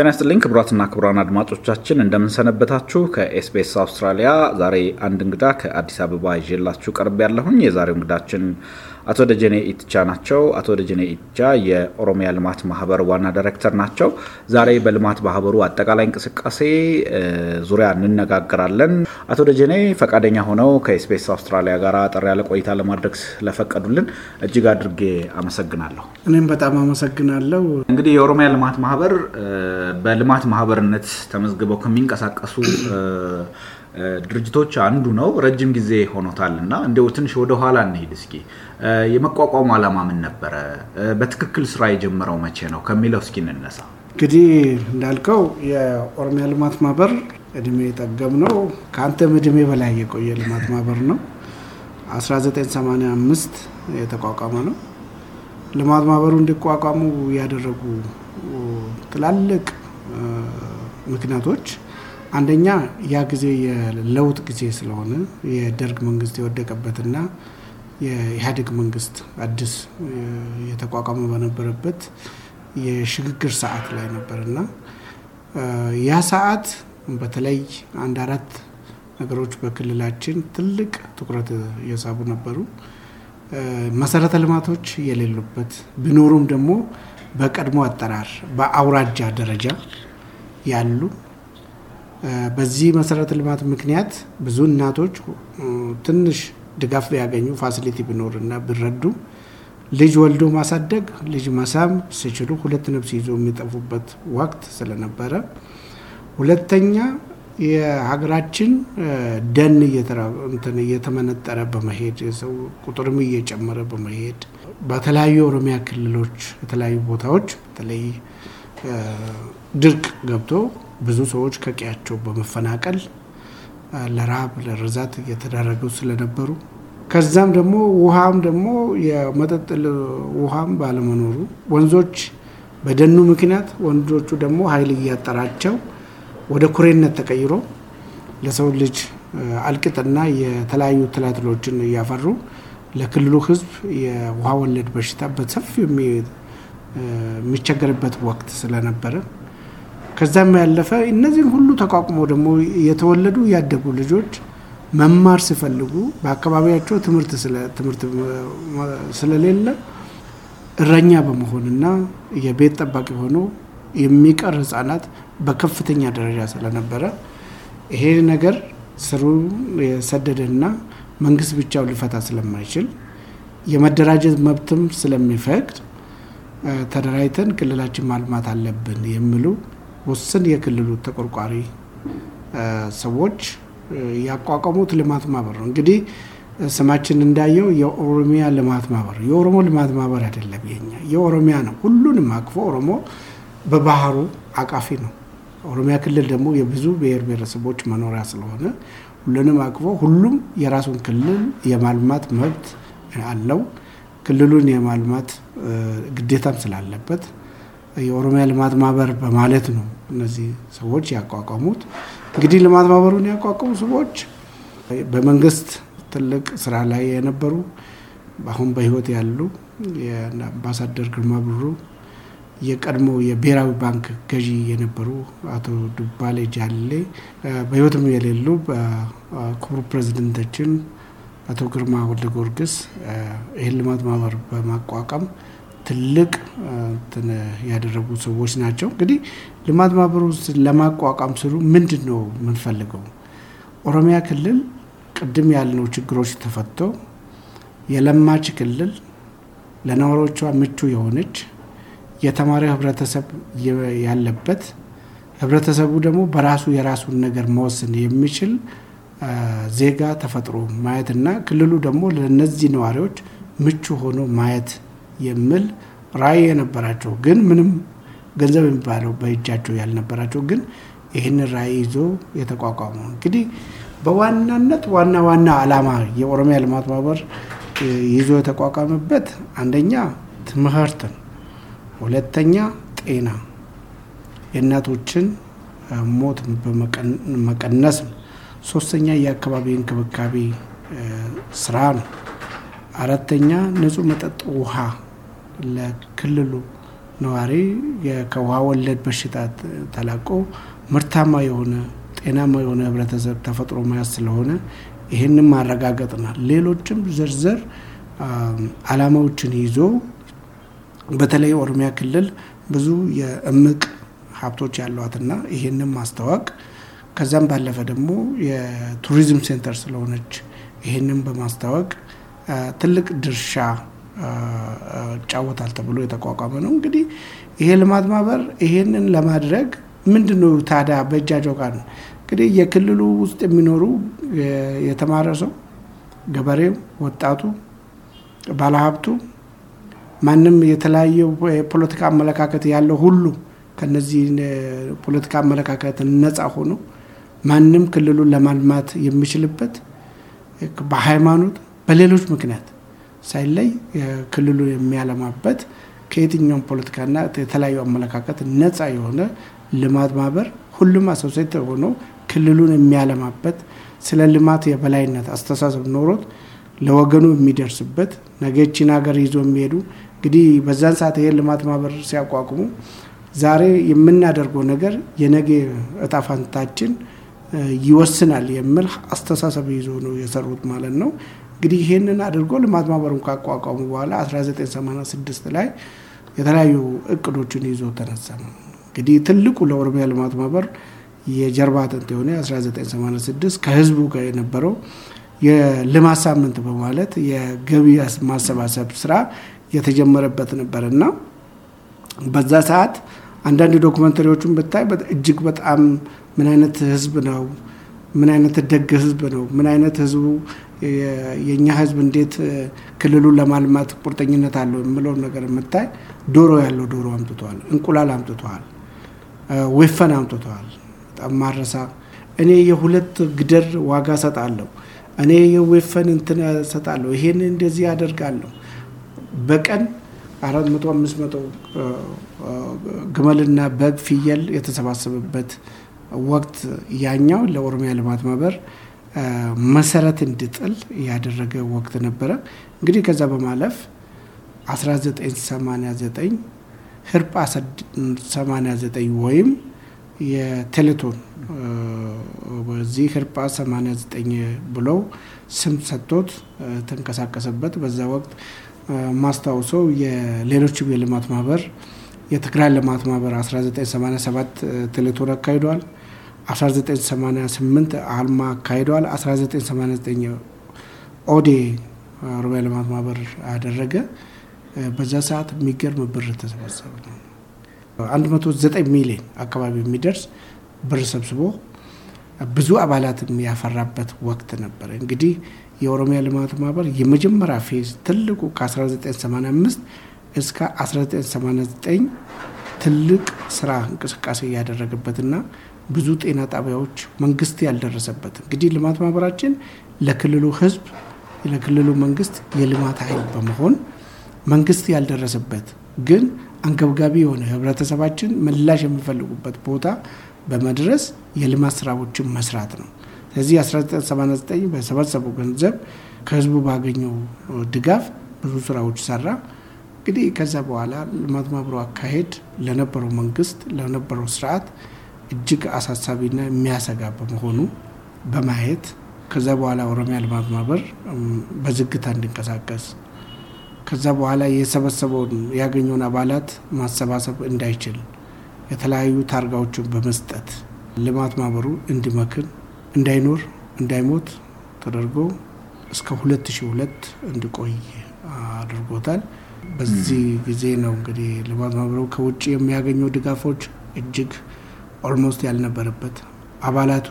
ጤና ይስጥልኝ ክቡራትና ክቡራን አድማጮቻችን እንደምን ሰነበታችሁ። ከ SBS አውስትራሊያ ዛሬ አንድ እንግዳ ከአዲስ አበባ ይዤላችሁ ቀርቤያለሁኝ። የዛሬው እንግዳችን አቶ ደጀኔ ኢትቻ ናቸው። አቶ ደጀኔ ኢትቻ የኦሮሚያ ልማት ማህበር ዋና ዳይሬክተር ናቸው። ዛሬ በልማት ማህበሩ አጠቃላይ እንቅስቃሴ ዙሪያ እንነጋገራለን። አቶ ደጀኔ ፈቃደኛ ሆነው ከኤስቢኤስ አውስትራሊያ ጋር አጠር ያለ ቆይታ ለማድረግ ስለፈቀዱልን እጅግ አድርጌ አመሰግናለሁ። እኔም በጣም አመሰግናለሁ። እንግዲህ የኦሮሚያ ልማት ማህበር በልማት ማህበርነት ተመዝግበው ከሚንቀሳቀሱ ድርጅቶች አንዱ ነው። ረጅም ጊዜ ሆኖታል እና እንዲያው ትንሽ ወደ ኋላ እንሄድ እስኪ። የመቋቋሙ ዓላማ ምን ነበረ? በትክክል ስራ የጀመረው መቼ ነው ከሚለው እስኪ እንነሳ። እንግዲህ እንዳልከው የኦሮሚያ ልማት ማህበር እድሜ የጠገብ ነው። ከአንተም እድሜ በላይ የቆየ ልማት ማህበር ነው። 1985 የተቋቋመ ነው። ልማት ማህበሩ እንዲቋቋሙ ያደረጉ ትላልቅ ምክንያቶች አንደኛ ያ ጊዜ የለውጥ ጊዜ ስለሆነ የደርግ መንግስት የወደቀበትና የኢህአዴግ መንግስት አዲስ የተቋቋመ በነበረበት የሽግግር ሰዓት ላይ ነበርና ያ ሰዓት በተለይ አንድ አራት ነገሮች በክልላችን ትልቅ ትኩረት እየሳቡ ነበሩ። መሰረተ ልማቶች የሌሉበት ቢኖሩም ደግሞ በቀድሞ አጠራር በአውራጃ ደረጃ ያሉ በዚህ መሰረተ ልማት ምክንያት ብዙ እናቶች ትንሽ ድጋፍ ቢያገኙ facility ቢኖር ቢረዱ ልጅ ወልዶ ማሳደግ ልጅ መሳም ሲችሉ ሁለት ነፍስ ይዞ የሚጠፉበት ወቅት ስለነበረ፣ ሁለተኛ የሀገራችን ደን እየተመነጠረ በመሄድ የሰው ቁጥርም እየጨመረ በመሄድ በተለያዩ የኦሮሚያ ክልሎች የተለያዩ ቦታዎች በተለይ ድርቅ ገብቶ ብዙ ሰዎች ከቀያቸው በመፈናቀል ለረሃብ ለርዛት እየተዳረጉ ስለነበሩ ከዛም ደግሞ ውሃም ደግሞ የመጠጥ ውሃም ባለመኖሩ ወንዞች በደኑ ምክንያት ወንዞቹ ደግሞ ኃይል እያጠራቸው ወደ ኩሬነት ተቀይሮ ለሰው ልጅ አልቅጥና የተለያዩ ትላትሎችን እያፈሩ ለክልሉ ሕዝብ የውሃ ወለድ በሽታ በሰፊው የሚቸገርበት ወቅት ስለነበረ ከዛም ያለፈ እነዚህን ሁሉ ተቋቁመው ደግሞ የተወለዱ ያደጉ ልጆች መማር ሲፈልጉ በአካባቢያቸው ትምህርት ስለሌለ እረኛ በመሆንና የቤት ጠባቂ ሆኖ የሚቀር ህጻናት በከፍተኛ ደረጃ ስለነበረ ይሄ ነገር ስሩ የሰደደና መንግስት ብቻው ሊፈታ ስለማይችል የመደራጀት መብትም ስለሚፈቅድ ተደራጅተን ክልላችን ማልማት አለብን የሚሉ ውስን የክልሉ ተቆርቋሪ ሰዎች ያቋቋሙት ልማት ማህበር ነው። እንግዲህ ስማችን እንዳየው የኦሮሚያ ልማት ማህበር የኦሮሞ ልማት ማህበር አይደለም። የኛ የኦሮሚያ ነው። ሁሉንም አቅፎ ኦሮሞ በባህሩ አቃፊ ነው። ኦሮሚያ ክልል ደግሞ የብዙ ብሔር ብሔረሰቦች መኖሪያ ስለሆነ ሁሉንም አቅፎ ሁሉም የራሱን ክልል የማልማት መብት አለው። ክልሉን የማልማት ግዴታም ስላለበት የኦሮሚያ ልማት ማህበር በማለት ነው እነዚህ ሰዎች ያቋቋሙት። እንግዲህ ልማት ማህበሩን ያቋቋሙ ሰዎች በመንግስት ትልቅ ስራ ላይ የነበሩ አሁን በህይወት ያሉ የአምባሳደር ግርማ ብሩ የቀድሞ የብሔራዊ ባንክ ገዢ የነበሩ አቶ ዱባሌ ጃሌ በህይወትም የሌሉ በክቡር ፕሬዚደንታችን አቶ ግርማ ወልደ ጊዮርጊስ ይህን ልማት ማህበር በማቋቋም ትልቅ ያደረጉ ሰዎች ናቸው። እንግዲህ ልማት ማህበሩ ለማቋቋም ስሉ ምንድን ነው የምንፈልገው? ኦሮሚያ ክልል ቅድም ያልነው ችግሮች ተፈተው የለማች ክልል ለነዋሪዎቿ ምቹ የሆነች የተማሪ ህብረተሰብ ያለበት ህብረተሰቡ ደግሞ በራሱ የራሱን ነገር መወሰን የሚችል ዜጋ ተፈጥሮ ማየትና ክልሉ ደግሞ ለነዚህ ነዋሪዎች ምቹ ሆኖ ማየት የሚል ራዕይ የነበራቸው ግን ምንም ገንዘብ የሚባለው በእጃቸው ያልነበራቸው ግን ይህንን ራዕይ ይዞ የተቋቋሙ እንግዲህ በዋናነት ዋና ዋና ዓላማ የኦሮሚያ ልማት ማህበር ይዞ የተቋቋመበት አንደኛ ትምህርት ነው። ሁለተኛ ጤና፣ የእናቶችን ሞት መቀነስ ነው። ሶስተኛ የአካባቢ እንክብካቤ ስራ ነው። አራተኛ ንጹህ መጠጥ ውሃ ለክልሉ ነዋሪ ከውሃ ወለድ በሽታ ተላቆ ምርታማ የሆነ ጤናማ የሆነ ህብረተሰብ ተፈጥሮ መያዝ ስለሆነ ይህንን ማረጋገጥና ሌሎችም ዝርዝር አላማዎችን ይዞ በተለይ ኦሮሚያ ክልል ብዙ የእምቅ ሀብቶች ያሏትና ይህንን ማስተዋወቅ ከዛም ባለፈ ደግሞ የቱሪዝም ሴንተር ስለሆነች ይህንን በማስታወቅ ትልቅ ድርሻ ይጫወታል ተብሎ የተቋቋመ ነው። እንግዲህ ይሄ ልማት ማህበር ይሄንን ለማድረግ ምንድን ነው ታዲያ በእጃቸው ቃል እንግዲህ የክልሉ ውስጥ የሚኖሩ የተማረ ሰው፣ ገበሬው፣ ወጣቱ፣ ባለሀብቱ፣ ማንም የተለያየ የፖለቲካ አመለካከት ያለው ሁሉ ከነዚህ ፖለቲካ አመለካከት ነፃ ሆኖ ማንም ክልሉን ለማልማት የሚችልበት በሃይማኖት በሌሎች ምክንያት ሳይለይ ክልሉ የሚያለማበት ከየትኛውም ፖለቲካና የተለያዩ አመለካከት ነፃ የሆነ ልማት ማህበር ሁሉም አሶሴት ሆኖ ክልሉን የሚያለማበት ስለ ልማት የበላይነት አስተሳሰብ ኖሮት ለወገኑ የሚደርስበት ነገችን ሀገር ይዞ የሚሄዱ እንግዲህ በዛን ሰዓት ይሄን ልማት ማህበር ሲያቋቁሙ ዛሬ የምናደርገው ነገር የነገ እጣ ፈንታችን ይወስናል የሚል አስተሳሰብ ይዞ ነው የሰሩት ማለት ነው። እንግዲህ ይህንን አድርጎ ልማት ማህበሩን ካቋቋሙ በኋላ 1986 ላይ የተለያዩ እቅዶችን ይዞ ተነሳ እንግዲህ ትልቁ ለኦሮሚያ ልማት ማህበር የጀርባ አጥንት የሆነ 1986 ከህዝቡ ጋር የነበረው የልማት ሳምንት በማለት የገቢ ማሰባሰብ ስራ የተጀመረበት ነበር እና በዛ ሰዓት አንዳንድ ዶክመንተሪዎቹን ብታይ እጅግ በጣም ምን አይነት ህዝብ ነው፣ ምን አይነት ደግ ህዝብ ነው፣ ምን አይነት ህዝቡ የእኛ ህዝብ እንዴት ክልሉን ለማልማት ቁርጠኝነት አለው የምለውን ነገር የምታይ ዶሮ ያለው ዶሮ አምጥተዋል፣ እንቁላል አምጥተዋል፣ ወፈን አምጥተዋል። በጣም ማረሳ። እኔ የሁለት ግደር ዋጋ ሰጣለሁ፣ እኔ የወፈን እንትን ሰጣለሁ፣ ይሄን እንደዚህ ያደርጋለሁ በቀን አራት መቶ አምስት መቶ ግመልና በግ ፍየል የተሰባሰበበት ወቅት ያኛው ለኦሮሚያ ልማት ማህበር መሰረት እንዲጥል ያደረገ ወቅት ነበረ። እንግዲህ ከዛ በማለፍ 1989 ህርጳ 89 ወይም የቴሌቶን በዚህ ህርጳ 89 ብለው ስም ሰጥቶት ተንቀሳቀሰበት በዛ ወቅት ማስታውሰው የሌሎችም የልማት ማህበር የትግራይ ልማት ማህበር 1987 telethon አካሂደዋል። 1988 አልማ አካሂደዋል። 1989 ኦዴ ኦሮሚያ ልማት ማህበር አደረገ። በዛ ሰዓት የሚገርም ብር ተሰበሰበ። 109 ሚሊዮን አካባቢ የሚደርስ ብር ሰብስቦ ብዙ አባላትም ያፈራበት ወቅት ነበረ። እንግዲህ የኦሮሚያ ልማት ማህበር የመጀመሪያ phase ትልቁ ከ1985 እስከ 1989 ትልቅ ስራ እንቅስቃሴ ያደረገበትና ብዙ ጤና ጣቢያዎች መንግስት ያልደረሰበት እንግዲህ ልማት ማህበራችን ለክልሉ ህዝብ ለክልሉ መንግስት የልማት ኃይል በመሆን መንግስት ያልደረሰበት ግን አንገብጋቢ የሆነ ህብረተሰባችን ምላሽ የሚፈልጉበት ቦታ በመድረስ የልማት ስራዎችን መስራት ነው። ስለዚህ 1989 በሰበሰበው ገንዘብ ከህዝቡ ባገኘው ድጋፍ ብዙ ስራዎች ሰራ። እንግዲህ ከዛ በኋላ ልማት ማህበሩ አካሄድ ለነበረው መንግስት ለነበረው ስርዓት እጅግ አሳሳቢና የሚያሰጋ በመሆኑ በማየት ከዛ በኋላ ኦሮሚያ ልማት ማህበር በዝግታ እንዲንቀሳቀስ ከዛ በኋላ የሰበሰበውን ያገኘውን አባላት ማሰባሰብ እንዳይችል የተለያዩ ታርጋዎችን በመስጠት ልማት ማህበሩ እንዲመክን እንዳይኖር እንዳይሞት ተደርጎ እስከ 2002 እንዲቆይ አድርጎታል። በዚህ ጊዜ ነው እንግዲህ ልማት ማህበሩ ከውጭ የሚያገኘው ድጋፎች እጅግ almost ያልነበረበት አባላቱ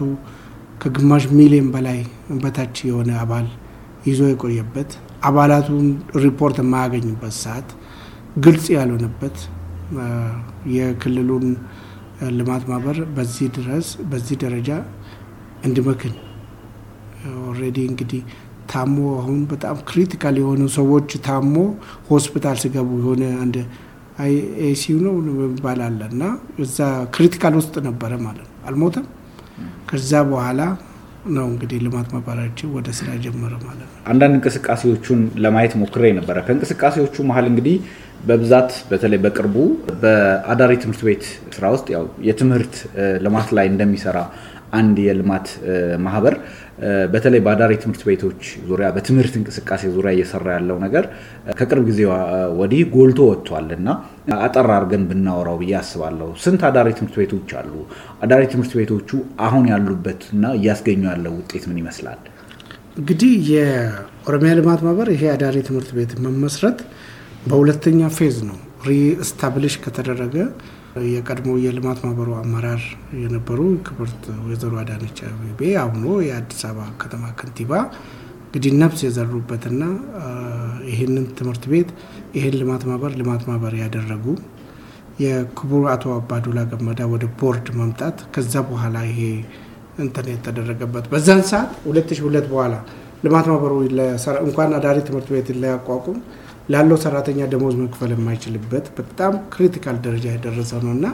ከግማሽ ሚሊዮን በላይ በታች የሆነ አባል ይዞ የቆየበት አባላቱን ሪፖርት የማያገኝበት ሰዓት ግልጽ ያልሆነበት የክልሉን ልማት ማህበር በዚህ ድረስ በዚህ ደረጃ እንዲመክን already እንግዲህ ታሞ አሁን በጣም critical የሆኑ ሰዎች ታሞ ሆስፒታል ሲገቡ የሆነ አንድ ICU ነው ይባላል እና እዛ critical ውስጥ ነበረ ማለት ነው። አልሞተም። ከዛ በኋላ ነው እንግዲህ ልማት ማህበራችን ወደ ስራ ጀመረ ማለት ነው። አንዳንድ እንቅስቃሴዎቹን ለማየት ሞክሬ ነበረ። ከእንቅስቃሴዎቹ መሀል እንግዲህ በብዛት በተለይ በቅርቡ በአዳሪ ትምህርት ቤት ስራ ውስጥ ያው የትምህርት ልማት ላይ እንደሚሰራ አንድ የልማት ማህበር በተለይ በአዳሪ ትምህርት ቤቶች ዙሪያ በትምህርት እንቅስቃሴ ዙሪያ እየሰራ ያለው ነገር ከቅርብ ጊዜ ወዲህ ጎልቶ ወጥቷል እና አጠር አድርገን ብናወራው ብዬ አስባለሁ። ስንት አዳሪ ትምህርት ቤቶች አሉ? አዳሪ ትምህርት ቤቶቹ አሁን ያሉበት እና እያስገኙ ያለው ውጤት ምን ይመስላል? እንግዲህ የኦሮሚያ ልማት ማህበር ይሄ አዳሪ ትምህርት ቤት መመስረት በሁለተኛ phase ነው reestablish ከተደረገ የቀድሞ የልማት ማህበሩ አመራር የነበሩ ክብርት ወይዘሮ አዳነች አቤቤ አሁኖ የአዲስ አበባ ከተማ ከንቲባ። እንግዲህ ነፍስ የዘሩበትና ይህንን ትምህርት ቤት ይህን ልማት ማህበር ልማት ማህበር ያደረጉ የክቡር አቶ አባዱላ ገመዳ ወደ ቦርድ መምጣት ከዛ በኋላ ይሄ እንትን የተደረገበት በዛን ሰዓት 2002 በኋላ ልማት ማህበሩ እንኳን አዳሪ ትምህርት ቤት ላያቋቁም ላለው ሰራተኛ ደሞዝ መክፈል የማይችልበት በጣም critical ደረጃ የደረሰ ነው እና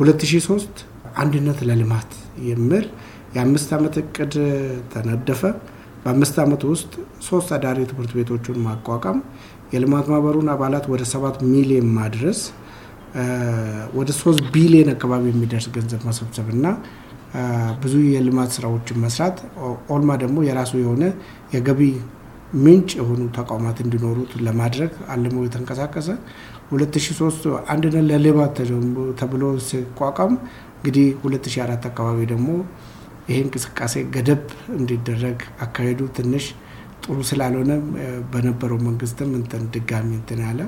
2003 አንድነት ለልማት የሚል የአምስት ዓመት እቅድ ተነደፈ። በአምስት ዓመት ውስጥ ሶስት አዳሪ ትምህርት ቤቶቹን ማቋቋም፣ የልማት ማህበሩን አባላት ወደ ሰባት ሚሊዮን ማድረስ፣ ወደ ሶስት ቢሊዮን አካባቢ የሚደርስ ገንዘብ መሰብሰብ እና ብዙ የልማት ስራዎችን መስራት ኦልማ ደግሞ የራሱ የሆነ የገቢ ምንጭ የሆኑ ተቋማት እንዲኖሩት ለማድረግ አልሞ የተንቀሳቀሰ 2003 አንድነት ለልማት ተብሎ ሲቋቋም እንግዲህ 2004 አካባቢ ደግሞ ይሄ እንቅስቃሴ ገደብ እንዲደረግ አካሄዱ ትንሽ ጥሩ ስላልሆነ በነበረው መንግስትም እንትን ድጋሚ እንትን ያለ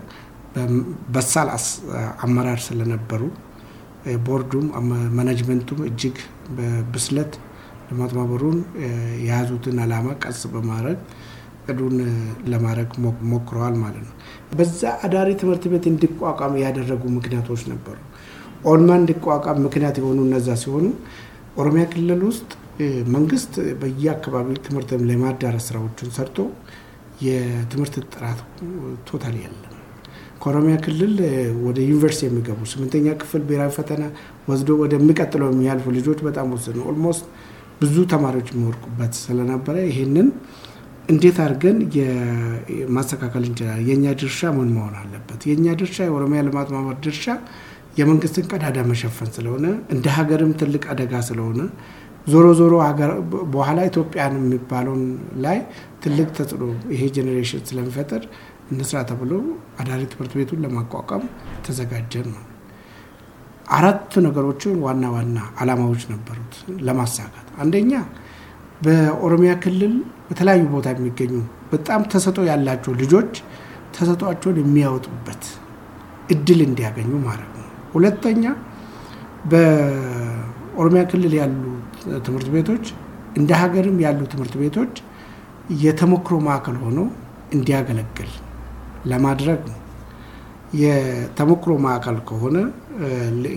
በሳል አመራር ስለነበሩ ቦርዱም ማናጅመንቱም እጅግ በብስለት ልማት ማህበሩን የያዙትን አላማ ቀስ በማድረግ እቅዱን ለማድረግ ሞክረዋል ማለት ነው። በዛ አዳሪ ትምህርት ቤት እንዲቋቋም ያደረጉ ምክንያቶች ነበሩ። ኦልማ እንዲቋቋም ምክንያት የሆኑ እነዛ ሲሆኑ ኦሮሚያ ክልል ውስጥ መንግስት በየአካባቢው ትምህርት ለማዳረስ ስራዎችን ሰርቶ የትምህርት ጥራት total የለም። ከኦሮሚያ ክልል ወደ ዩኒቨርሲቲ የሚገቡ ስምንተኛ ክፍል ብሔራዊ ፈተና ወስዶ ወደሚቀጥለው የሚያልፉ ልጆች በጣም ውስን ነው። almost ብዙ ተማሪዎች የሚወድቁበት ስለነበረ ይህንን እንዴት አድርገን ማስተካከል እንችላለን? የእኛ ድርሻ ምን መሆን አለበት? የእኛ ድርሻ የኦሮሚያ ልማት ማህበር ድርሻ የመንግስትን ቀዳዳ መሸፈን ስለሆነ እንደ ሀገርም ትልቅ አደጋ ስለሆነ ዞሮ ዞሮ በኋላ ኢትዮጵያን የሚባለውን ላይ ትልቅ ተጽዕኖ ይሄ ጄኔሬሽን ስለሚፈጠር እንስራ ተብሎ አዳሪ ትምህርት ቤቱን ለማቋቋም ተዘጋጀን ነው። አራት ነገሮችን ዋና ዋና አላማዎች ነበሩት ለማሳካት አንደኛ በኦሮሚያ ክልል በተለያዩ ቦታ የሚገኙ በጣም ተሰጦ ያላቸው ልጆች ተሰጧቸውን የሚያወጡበት እድል እንዲያገኙ ማድረግ ነው። ሁለተኛ በኦሮሚያ ክልል ያሉ ትምህርት ቤቶች እንደ ሀገርም ያሉ ትምህርት ቤቶች የተሞክሮ ማዕከል ሆነው እንዲያገለግል ለማድረግ ነው። የተሞክሮ ማዕከል ከሆነ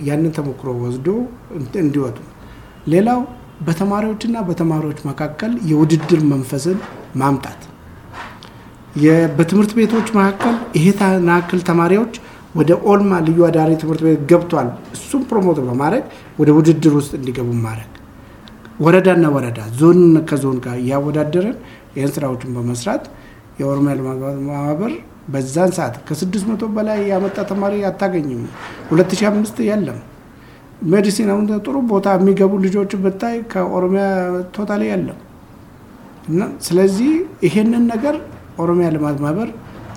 ያንን ተሞክሮ ወስዶ እንዲወጡ ሌላው በተማሪዎችና በተማሪዎች መካከል የውድድር መንፈስን ማምጣት በትምህርት ቤቶች መካከል ይሄ ናክል ተማሪዎች ወደ ኦልማ ልዩ አዳሪ ትምህርት ቤት ገብቷል፣ እሱም promote በማድረግ ወደ ውድድር ውስጥ እንዲገቡ ማድረግ ወረዳና ወረዳ ዞን ከዞን ጋር እያወዳደረን ይህን ስራዎችን በመስራት የኦሮሚያ ልማት ማህበር በዛን ሰዓት ከስድስት መቶ በላይ ያመጣ ተማሪ አታገኝም። 2005 የለም። medicine አሁን ጥሩ ቦታ የሚገቡ ልጆች ብታይ ከኦሮሚያ totally የለም እና ስለዚህ ይሄንን ነገር ኦሮሚያ ልማት ማህበር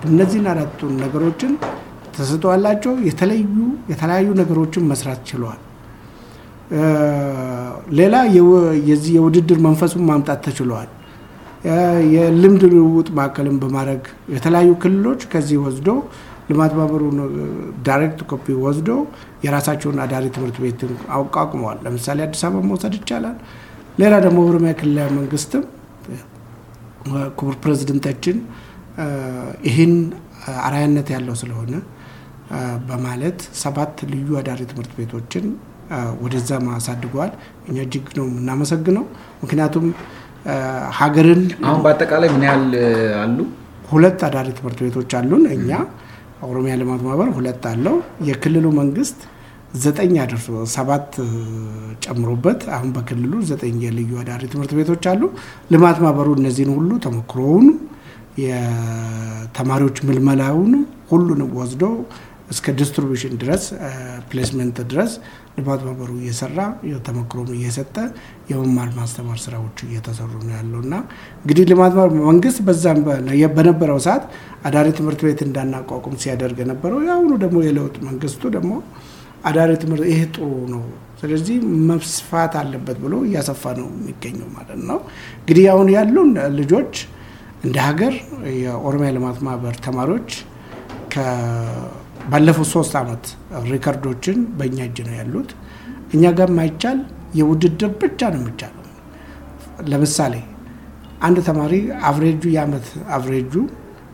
እነዚህን አራቱን ነገሮችን ተሰጥቷላቸው የተለዩ የተለያዩ ነገሮችን መስራት ችለዋል። ሌላ የዚህ የውድድር መንፈሱን ማምጣት ተችለዋል። የልምድ ልውውጥ ማዕከልን በማድረግ የተለያዩ ክልሎች ከዚህ ወስዶ ልማት ማህበሩ direct copy ወስዶ የራሳቸውን አዳሪ ትምህርት ቤት አቋቁመዋል። ለምሳሌ አዲስ አበባ መውሰድ ይቻላል። ሌላ ደግሞ ኦሮሚያ ክልላዊ መንግስትም ክቡር ፕሬዚደንታችን ይህን አርአያነት ያለው ስለሆነ በማለት ሰባት ልዩ አዳሪ ትምህርት ቤቶችን ወደዛ አሳድገዋል። እኛ እጅግ ነው የምናመሰግነው። ምክንያቱም ሀገርን አሁን በአጠቃላይ ምን ያህል አሉ? ሁለት አዳሪ ትምህርት ቤቶች አሉን። እኛ ኦሮሚያ ልማት ማህበር ሁለት አለው። የክልሉ መንግስት ዘጠኝ አድርሶ ሰባት ጨምሮበት አሁን በክልሉ ዘጠኝ የልዩ አዳሪ ትምህርት ቤቶች አሉ። ልማት ማህበሩ እነዚህን ሁሉ ተሞክሮውን የተማሪዎች ምልመላውን ሁሉንም ወስዶ እስከ distribution ድረስ placement ድረስ ልማት ማህበሩ እየሰራ ተሞክሮም እየሰጠ የመማር ማስተማር ስራዎች እየተሰሩ ነው ያለው እና እንግዲህ ልማት መንግስት በዛም በነበረው ሰዓት አዳሪ ትምህርት ቤት እንዳናቋቁም ሲያደርግ የነበረው የአሁኑ ደግሞ የለውጥ መንግስቱ ደግሞ አዳሪ ትምህርት ይህ ጥሩ ነው፣ ስለዚህ መስፋት አለበት ብሎ እያሰፋ ነው የሚገኘው ማለት ነው። እንግዲህ አሁን ያሉን ልጆች እንደ ሀገር የኦሮሚያ ልማት ማህበር ተማሪዎች ባለፉት ሶስት ዓመት ሪከርዶችን በእኛ እጅ ነው ያሉት። እኛ ጋር ማይቻል የውድድር ብቻ ነው የሚቻለው። ለምሳሌ አንድ ተማሪ average ኡ የአመት average ኡ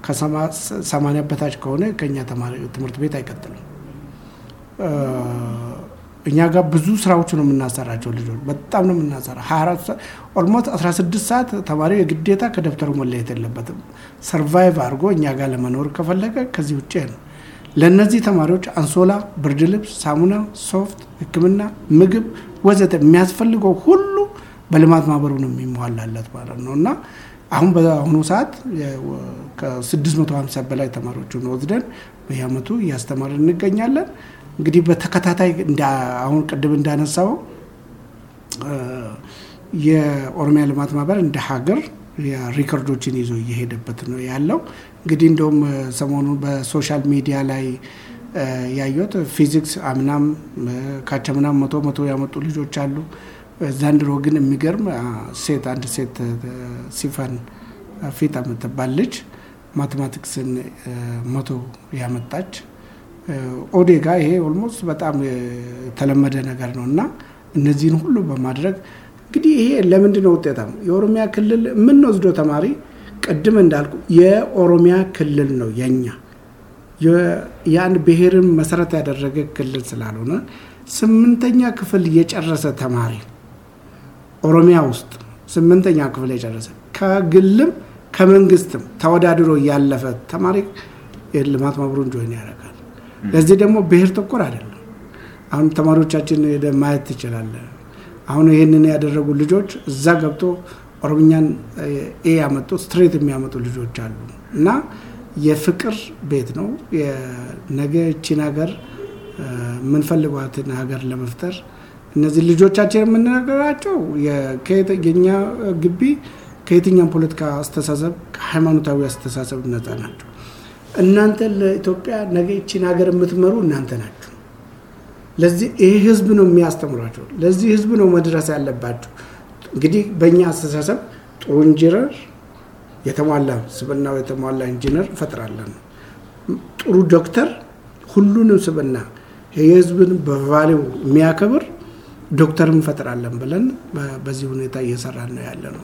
ከሰማንያ በታች ከሆነ ከኛ ትምህርት ቤት አይቀጥልም። እኛ ጋር ብዙ ስራዎች ነው የምናሰራቸው ልጆች በጣም ነው የምናሰራ almost 16 ሰዓት ተማሪው የግዴታ ከደብተሩ መለየት የለበትም። survive አድርጎ እኛ ጋር ለመኖር ከፈለገ ከዚህ ውጭ ነው። ለእነዚህ ተማሪዎች አንሶላ፣ ብርድ ልብስ፣ ሳሙና፣ ሶፍት፣ ሕክምና፣ ምግብ ወዘተ የሚያስፈልገው ሁሉ በልማት ማህበሩ ነው የሚሟላለት ማለት ነው እና አሁን በአሁኑ ሰዓት ከ650 በላይ ተማሪዎችን ወስደን በየአመቱ እያስተማርን እንገኛለን። እንግዲህ በተከታታይ አሁን ቅድም እንዳነሳው የኦሮሚያ ልማት ማህበር እንደ ሀገር ሪከርዶችን ይዞ እየሄደበት ነው ያለው። እንግዲህ እንደውም ሰሞኑን በ social media ላይ ያዩት ፊዚክስ አምናም ካቸምናም መቶ መቶ ያመጡ ልጆች አሉ። ዘንድሮ ግን የሚገርም ሴት አንድ ሴት ሲፈን ፊት የምትባል ልጅ mathematics ን መቶ ያመጣች ኦዴጋ ይሄ almost በጣም የተለመደ ነገር ነው እና እነዚህን ሁሉ በማድረግ እንግዲህ ይሄ ለምንድን ነው ውጤታም የኦሮሚያ ክልል የምንወስደው ተማሪ ቅድም እንዳልኩ የኦሮሚያ ክልል ነው የኛ የአንድ ብሔርን መሰረት ያደረገ ክልል ስላልሆነ ስምንተኛ ክፍል የጨረሰ ተማሪ ኦሮሚያ ውስጥ ስምንተኛ ክፍል የጨረሰ ከግልም ከመንግስትም ተወዳድሮ ያለፈ ተማሪ የልማት ማህበሩን join ያደርጋል። ለዚህ ደግሞ ብሔር ተኮር አይደለም። አሁን ተማሪዎቻችን ማየት ትችላለን። አሁን ይህንን ያደረጉ ልጆች እዛ ገብቶ ኦሮምኛን A ያመጡ straight የሚያመጡ ልጆች አሉ እና የፍቅር ቤት ነው። ነገ እቺን ሀገር የምንፈልጓትን ሀገር ለመፍጠር እነዚህ ልጆቻችን የምንነገራቸው የኛ ግቢ ከየትኛም ፖለቲካ አስተሳሰብ ከሃይማኖታዊ አስተሳሰብ ነፃ ናቸው። እናንተ ለኢትዮጵያ ነገ እቺን ሀገር የምትመሩ እናንተ ናችሁ። ለዚህ ይህ ህዝብ ነው የሚያስተምሯቸው። ለዚህ ህዝብ ነው መድረስ ያለባቸው። እንግዲህ በእኛ አስተሳሰብ ጥሩ ኢንጂነር የተሟላ ሰብዕናው የተሟላ ኢንጂነር እንፈጥራለን። ጥሩ ዶክተር ሁሉንም ሰብዕና የህዝብን በ value ው የሚያከብር ዶክተር እንፈጥራለን ብለን በዚህ ሁኔታ እየሰራን ነው ያለ ነው